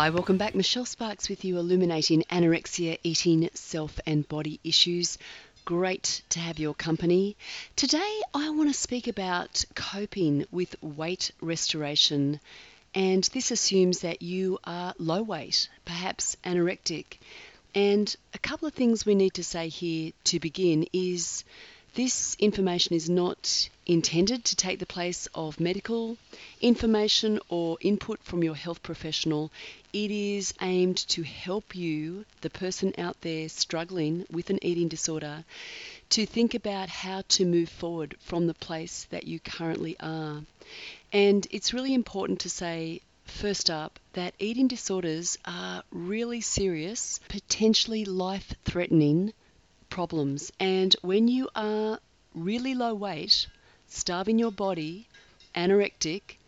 Hi, welcome back. Michelle Sparks with you, illuminating anorexia, eating, self, and body issues. Great to have your company. Today, I want to speak about coping with weight restoration. And this assumes that you are low weight, perhaps anorectic. And a couple of things we need to say here to begin is this information is not intended to take the place of medical information or input from your health professional. It is aimed to help you, the person out there struggling with an eating disorder, to think about how to move forward from the place that you currently are. And it's really important to say First up, that eating disorders are really serious, potentially life threatening problems. And when you are really low weight, starving your body, anorectic,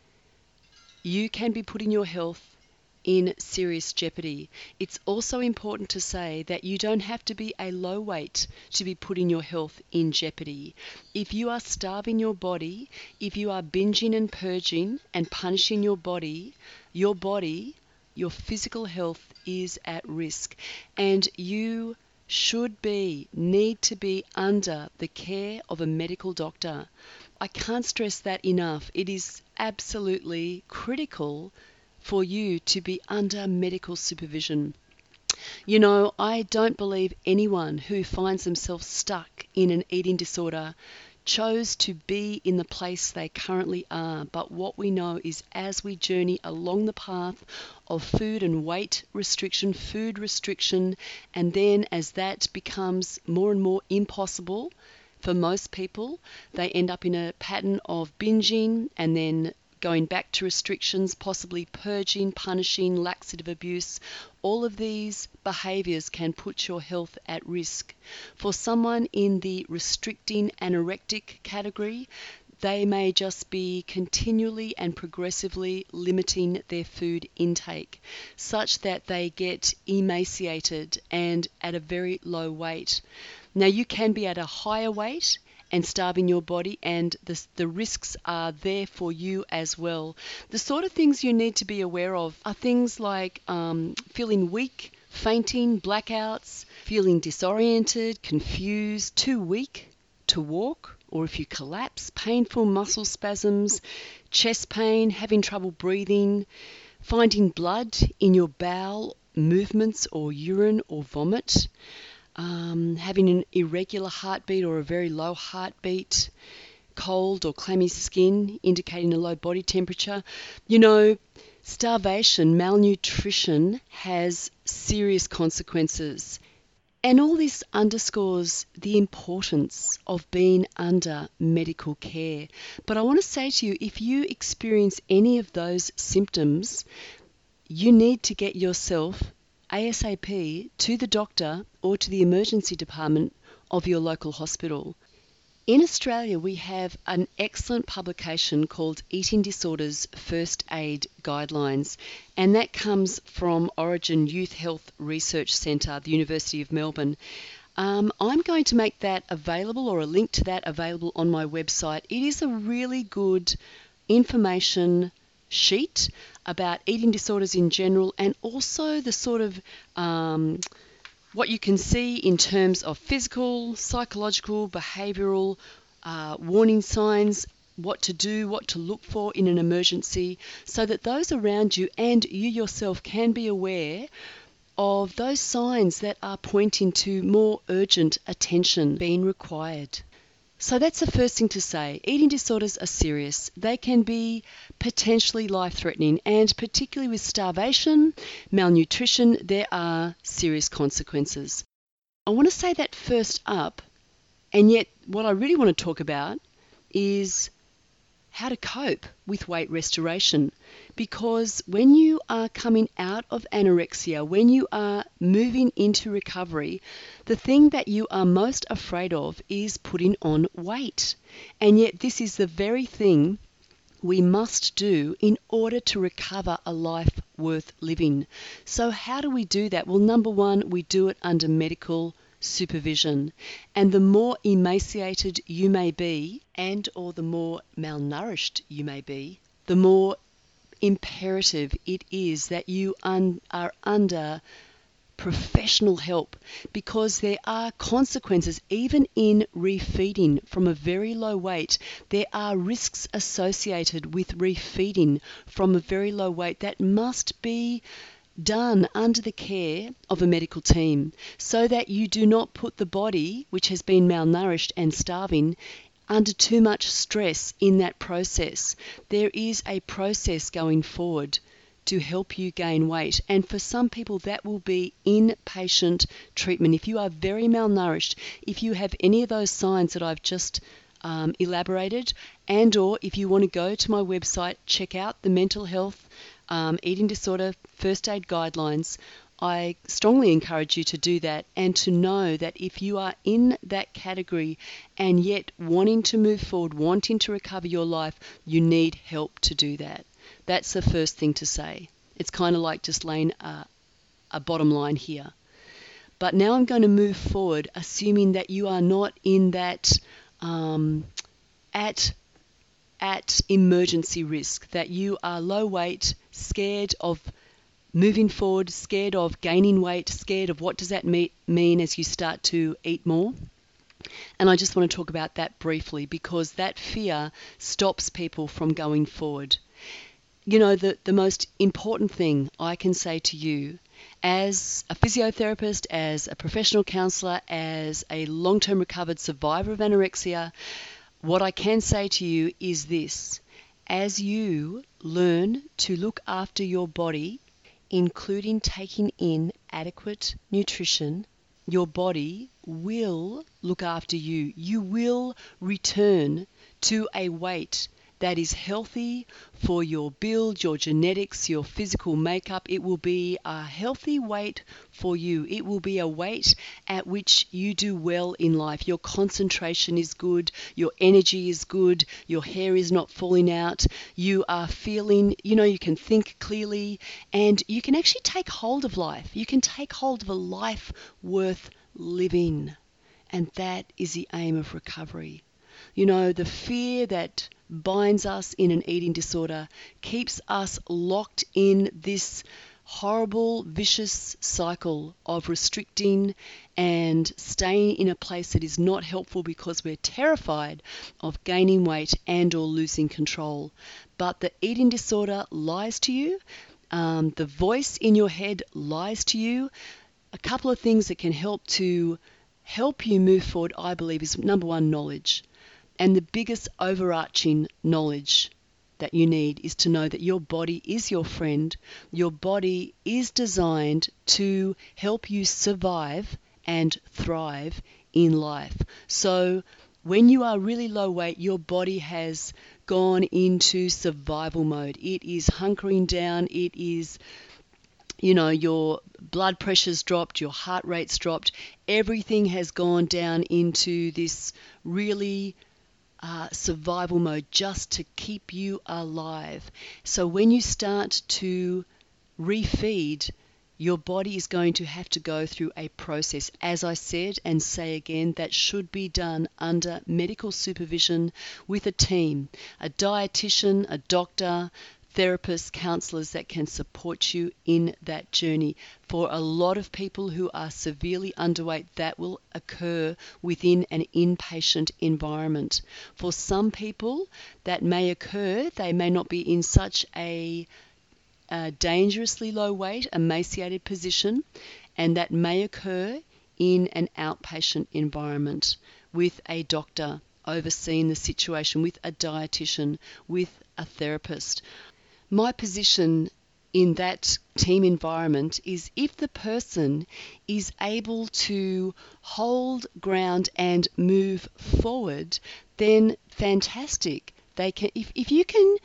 you can be putting your health in serious jeopardy. It's also important to say that you don't have to be a low weight to be putting your health in jeopardy. If you are starving your body, if you are binging and purging and punishing your body, your body, your physical health is at risk. And you should be, need to be under the care of a medical doctor. I can't stress that enough. It is absolutely critical for you to be under medical supervision. You know, I don't believe anyone who finds themselves stuck in an eating disorder chose to be in the place they currently are. But what we know is as we journey along the path of food and weight restriction, food restriction, and then as that becomes more and more impossible for most people, they end up in a pattern of binging and then going back to restrictions, possibly purging, punishing, laxative abuse, all of these behaviors can put your health at risk. For someone in the restricting anorectic category, they may just be continually and progressively limiting their food intake such that they get emaciated and at a very low weight. Now, you can be at a higher weight and starving your body, and the, the risks are there for you as well. The sort of things you need to be aware of are things like um, feeling weak, fainting, blackouts, feeling disoriented, confused, too weak to walk, or if you collapse, painful muscle spasms, chest pain, having trouble breathing, finding blood in your bowel movements or urine or vomit um, having an irregular heartbeat or a very low heartbeat, cold or clammy skin indicating a low body temperature. You know, starvation, malnutrition has serious consequences. And all this underscores the importance of being under medical care. But I want to say to you if you experience any of those symptoms, you need to get yourself ASAP to the doctor or to the emergency department of your local hospital. In Australia, we have an excellent publication called Eating Disorders First Aid Guidelines, and that comes from Orygen Youth Health Research Centre, the University of Melbourne. Um, I'm going to make that available or a link to that available on my website. It is a really good information sheet about eating disorders in general and also the sort of um, what you can see in terms of physical, psychological, behavioural uh, warning signs, what to do, what to look for in an emergency, so that those around you and you yourself can be aware of those signs that are pointing to more urgent attention being required. So that's the first thing to say. Eating disorders are serious. They can be potentially life threatening, and particularly with starvation, malnutrition, there are serious consequences. I want to say that first up, and yet what I really want to talk about is how to cope with weight restoration. Because when you are coming out of anorexia, when you are moving into recovery, the thing that you are most afraid of is putting on weight. And yet, this is the very thing we must do in order to recover a life worth living. So, how do we do that? Well, number one, we do it under medical supervision. And the more emaciated you may be and or the more malnourished you may be, the more imperative it is that you un- are under professional help because there are consequences even in refeeding from a very low weight there are risks associated with refeeding from a very low weight that must be done under the care of a medical team so that you do not put the body which has been malnourished and starving under too much stress in that process there is a process going forward to help you gain weight. And for some people, that will be inpatient treatment. If you are very malnourished, if you have any of those signs that I've just um, elaborated, and or if you want to go to my website, check out the mental health um, eating disorder first aid guidelines. I strongly encourage you to do that and to know that if you are in that category and yet wanting to move forward, wanting to recover your life, you need help to do that. That's the first thing to say. It's kind of like just laying a, a bottom line here. But now I'm going to move forward, assuming that you are not in that um, at at emergency risk, that you are low weight, scared of moving forward, scared of gaining weight, scared of what does that mean as you start to eat more. And I just want to talk about that briefly because that fear stops people from going forward you know, the, the most important thing I can say to you as a physiotherapist, as a professional counselor, as a long term recovered survivor of anorexia, what I can say to you is this as you learn to look after your body, including taking in adequate nutrition, your body will look after you. You will return to a weight that is healthy for your build, your genetics, your physical makeup. It will be a healthy weight for you. It will be a weight at which you do well in life. Your concentration is good, your energy is good, your hair is not falling out, you are feeling, you know, you can think clearly, and you can actually take hold of life. You can take hold of a life worth living. And that is the aim of recovery. You know, the fear that binds us in an eating disorder keeps us locked in this horrible, vicious cycle of restricting and staying in a place that is not helpful because we're terrified of gaining weight and or losing control. But the eating disorder lies to you. Um, the voice in your head lies to you. A couple of things that can help to help you move forward, I believe, is number one, knowledge. And the biggest overarching knowledge that you need is to know that your body is your friend. Your body is designed to help you survive and thrive in life. So, when you are really low weight, your body has gone into survival mode. It is hunkering down, it is you know, your blood pressure's dropped, your heart rate's dropped, everything has gone down into this really uh, survival mode just to keep you alive. So when you start to refeed, your body is going to have to go through a process, as I said and say again, that should be done under medical supervision with a team, a dietitian, a doctor, therapists, counselors that can support you in that journey. For a lot of people who are severely underweight, that will occur within an inpatient environment. For some people, that may occur, they may not be in such a, a dangerously low weight, emaciated position, and that may occur in an outpatient environment with a doctor overseeing the situation, with a dietitian, with a therapist. My position in that team environment is if the person is able to hold ground and move forward, then fantastic. They can if, if you can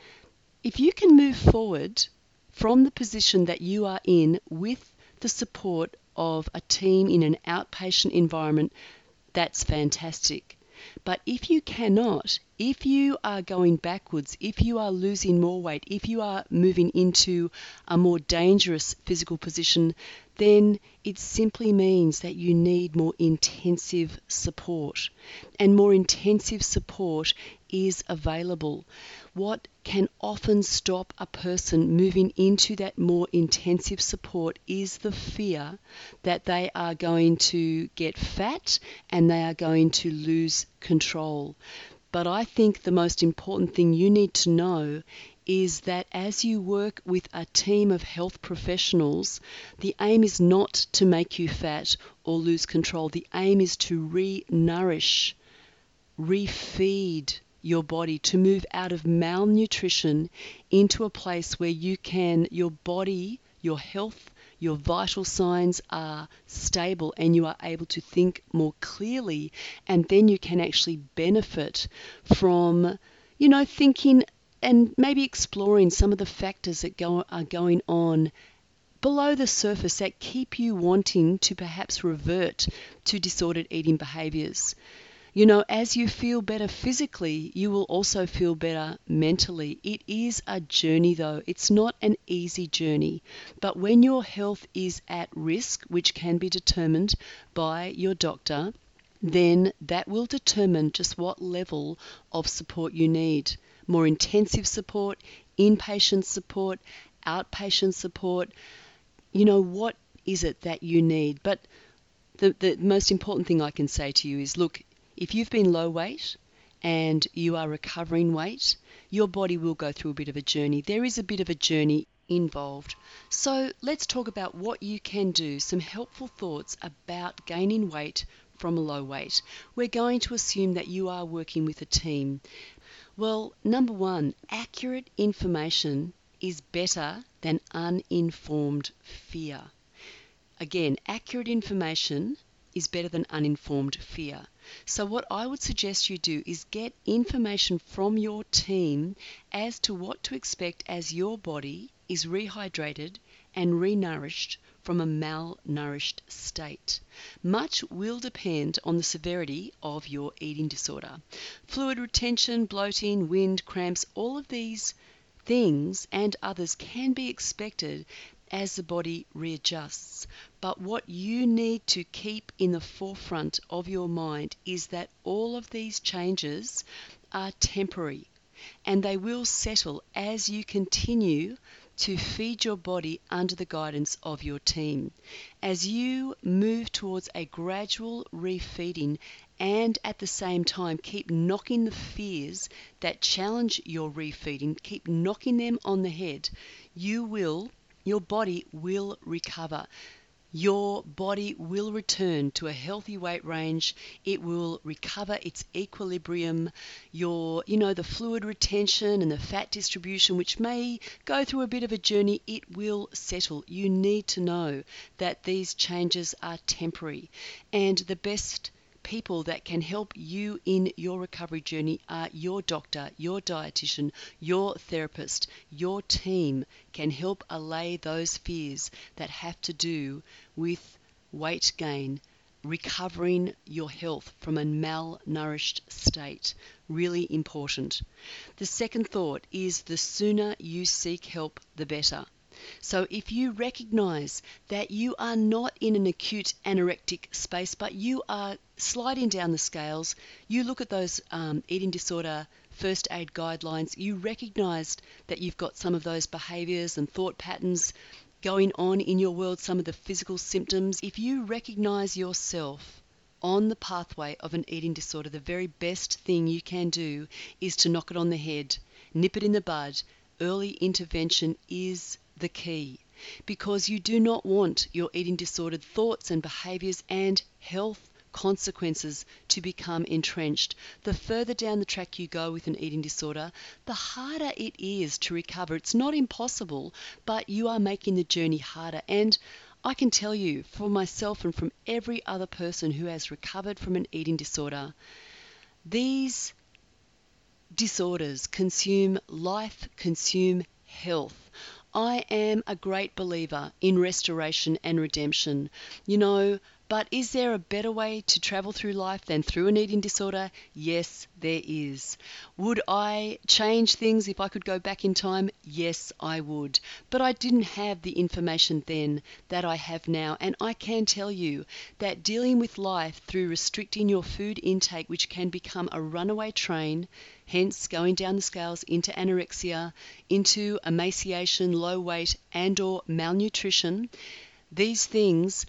if you can move forward from the position that you are in with the support of a team in an outpatient environment, that's fantastic. But if you cannot, if you are going backwards, if you are losing more weight, if you are moving into a more dangerous physical position, then it simply means that you need more intensive support. And more intensive support is available. What can often stop a person moving into that more intensive support is the fear that they are going to get fat and they are going to lose control. But I think the most important thing you need to know is that as you work with a team of health professionals, the aim is not to make you fat or lose control. The aim is to re nourish, refeed your body, to move out of malnutrition into a place where you can, your body, your health, your vital signs are stable and you are able to think more clearly and then you can actually benefit from you know thinking and maybe exploring some of the factors that go, are going on below the surface that keep you wanting to perhaps revert to disordered eating behaviors you know, as you feel better physically, you will also feel better mentally. It is a journey, though. It's not an easy journey. But when your health is at risk, which can be determined by your doctor, then that will determine just what level of support you need. More intensive support, inpatient support, outpatient support. You know, what is it that you need? But the, the most important thing I can say to you is look, if you've been low weight and you are recovering weight, your body will go through a bit of a journey. There is a bit of a journey involved. So let's talk about what you can do, some helpful thoughts about gaining weight from a low weight. We're going to assume that you are working with a team. Well, number one, accurate information is better than uninformed fear. Again, accurate information is better than uninformed fear. So, what I would suggest you do is get information from your team as to what to expect as your body is rehydrated and renourished from a malnourished state. Much will depend on the severity of your eating disorder. Fluid retention, bloating, wind, cramps, all of these things and others can be expected as the body readjusts. But what you need to keep in the forefront of your mind is that all of these changes are temporary and they will settle as you continue to feed your body under the guidance of your team. As you move towards a gradual refeeding and at the same time keep knocking the fears that challenge your refeeding, keep knocking them on the head, you will your body will recover. Your body will return to a healthy weight range. It will recover its equilibrium. Your, you know, the fluid retention and the fat distribution, which may go through a bit of a journey, it will settle. You need to know that these changes are temporary. And the best people that can help you in your recovery journey are your doctor, your dietitian, your therapist, your team can help allay those fears that have to do with weight gain, recovering your health from a malnourished state. Really important. The second thought is the sooner you seek help, the better. So if you recognize that you are not in an acute anorectic space, but you are sliding down the scales, you look at those um, eating disorder first aid guidelines, you recognize that you've got some of those behaviors and thought patterns going on in your world, some of the physical symptoms. If you recognize yourself on the pathway of an eating disorder, the very best thing you can do is to knock it on the head, nip it in the bud. Early intervention is the key because you do not want your eating disordered thoughts and behaviors and health consequences to become entrenched. The further down the track you go with an eating disorder, the harder it is to recover. It's not impossible, but you are making the journey harder. And I can tell you, for myself and from every other person who has recovered from an eating disorder, these disorders consume life, consume health. I am a great believer in restoration and redemption. You know, But is there a better way to travel through life than through an eating disorder? Yes, there is. Would I change things if I could go back in time? Yes, I would. But I didn't have the information then that I have now, and I can tell you that dealing with life through restricting your food intake, which can become a runaway train, hence going down the scales into anorexia, into emaciation, low weight, and or malnutrition, these things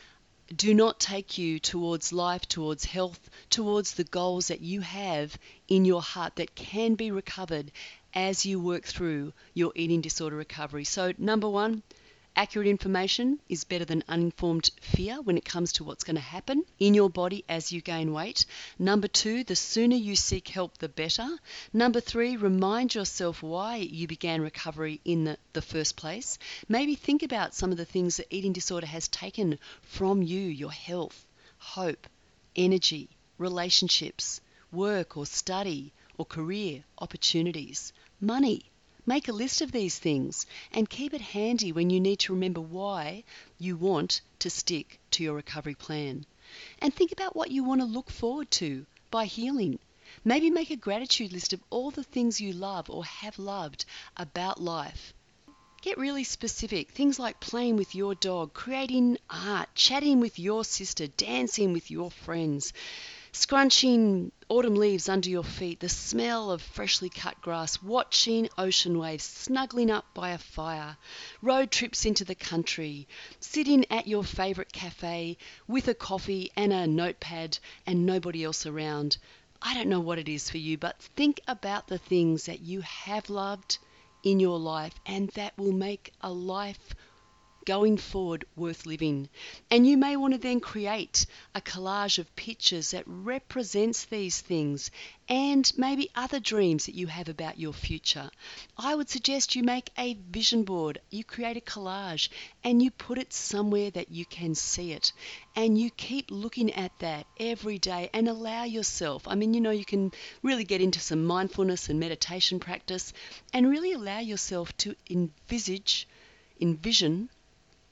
do not take you towards life, towards health, towards the goals that you have in your heart that can be recovered as you work through your eating disorder recovery. So, number one, Accurate information is better than uninformed fear when it comes to what's going to happen in your body as you gain weight. Number two, the sooner you seek help, the better. Number three, remind yourself why you began recovery in the, the first place. Maybe think about some of the things that eating disorder has taken from you your health, hope, energy, relationships, work or study or career opportunities, money Make a list of these things and keep it handy when you need to remember why you want to stick to your recovery plan. And think about what you want to look forward to by healing. Maybe make a gratitude list of all the things you love or have loved about life. Get really specific. Things like playing with your dog, creating art, chatting with your sister, dancing with your friends scrunching autumn leaves under your feet, the smell of freshly cut grass, watching ocean waves, snuggling up by a fire, road trips into the country, sitting at your favourite cafe with a coffee and a notepad and nobody else around. I don't know what it is for you, but think about the things that you have loved in your life and that will make a life going forward worth living. And you may want to then create a collage of pictures that represents these things and maybe other dreams that you have about your future. I would suggest you make a vision board, you create a collage and you put it somewhere that you can see it. And you keep looking at that every day and allow yourself. I mean, you know, you can really get into some mindfulness and meditation practice and really allow yourself to envisage, envision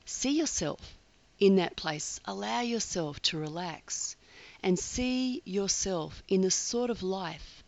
See yourself in that place. Allow yourself to relax and see yourself in the sort of life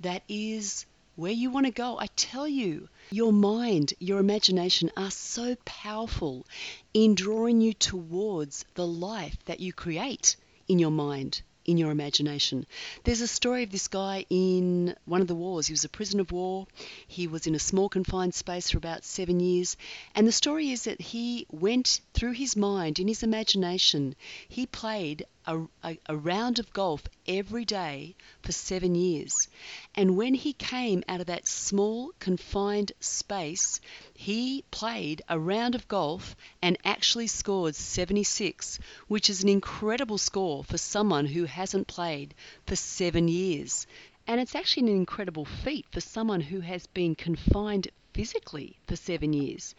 that is where you want to go. I tell you, your mind, your imagination are so powerful in drawing you towards the life that you create in your mind in your imagination. There's a story of this guy in one of the wars. He was a prisoner of war. He was in a small confined space for about seven years. And the story is that he went through his mind, in his imagination, he played a, a, a, round of golf every day for seven years. And when he came out of that small, confined space, he played a round of golf and actually scored 76, which is an incredible score for someone who hasn't played for seven years. And it's actually an incredible feat for someone who has been confined physically for seven years.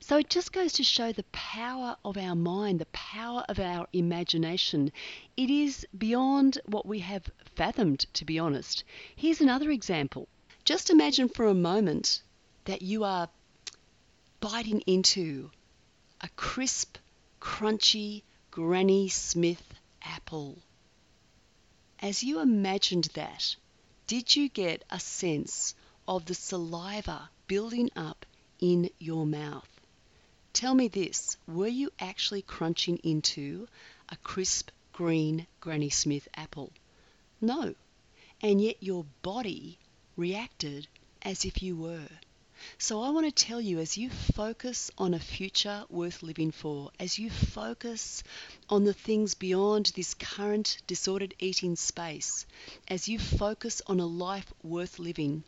So it just goes to show the power of our mind, the power of our imagination. It is beyond what we have fathomed, to be honest. Here's another example. Just imagine for a moment that you are biting into a crisp, crunchy Granny Smith apple. As you imagined that, did you get a sense of the saliva building up in your mouth. Tell me this were you actually crunching into a crisp green Granny Smith apple? No. And yet your body reacted as if you were. So I want to tell you as you focus on a future worth living for, as you focus on the things beyond this current disordered eating space, as you focus on a life worth living,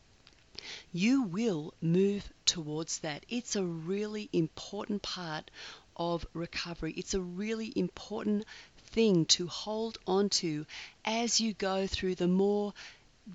you will move towards that. It's a really important part of recovery. It's a really important thing to hold on to as you go through the more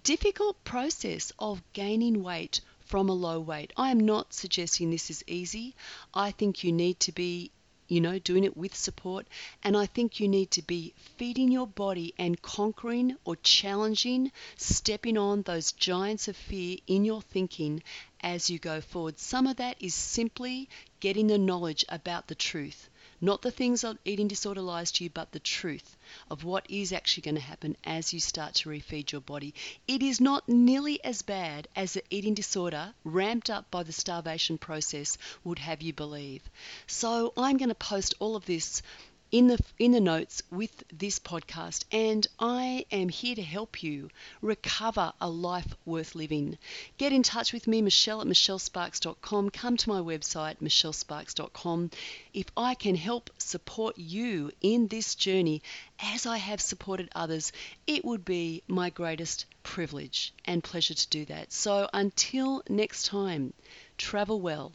difficult process of gaining weight from a low weight. I am not suggesting this is easy. I think you need to be you know, doing it with support. And I think you need to be feeding your body and conquering or challenging, stepping on those giants of fear in your thinking as you go forward. Some of that is simply getting the knowledge about the truth. Not the things that eating disorder lies to you, but the truth of what is actually going to happen as you start to refeed your body. It is not nearly as bad as the eating disorder ramped up by the starvation process would have you believe. So I'm going to post all of this in the in the notes with this podcast and I am here to help you recover a life worth living. Get in touch with me Michelle at michellesparks.com. Come to my website michellesparks.com. If I can help support you in this journey as I have supported others, it would be my greatest privilege and pleasure to do that. So until next time, travel well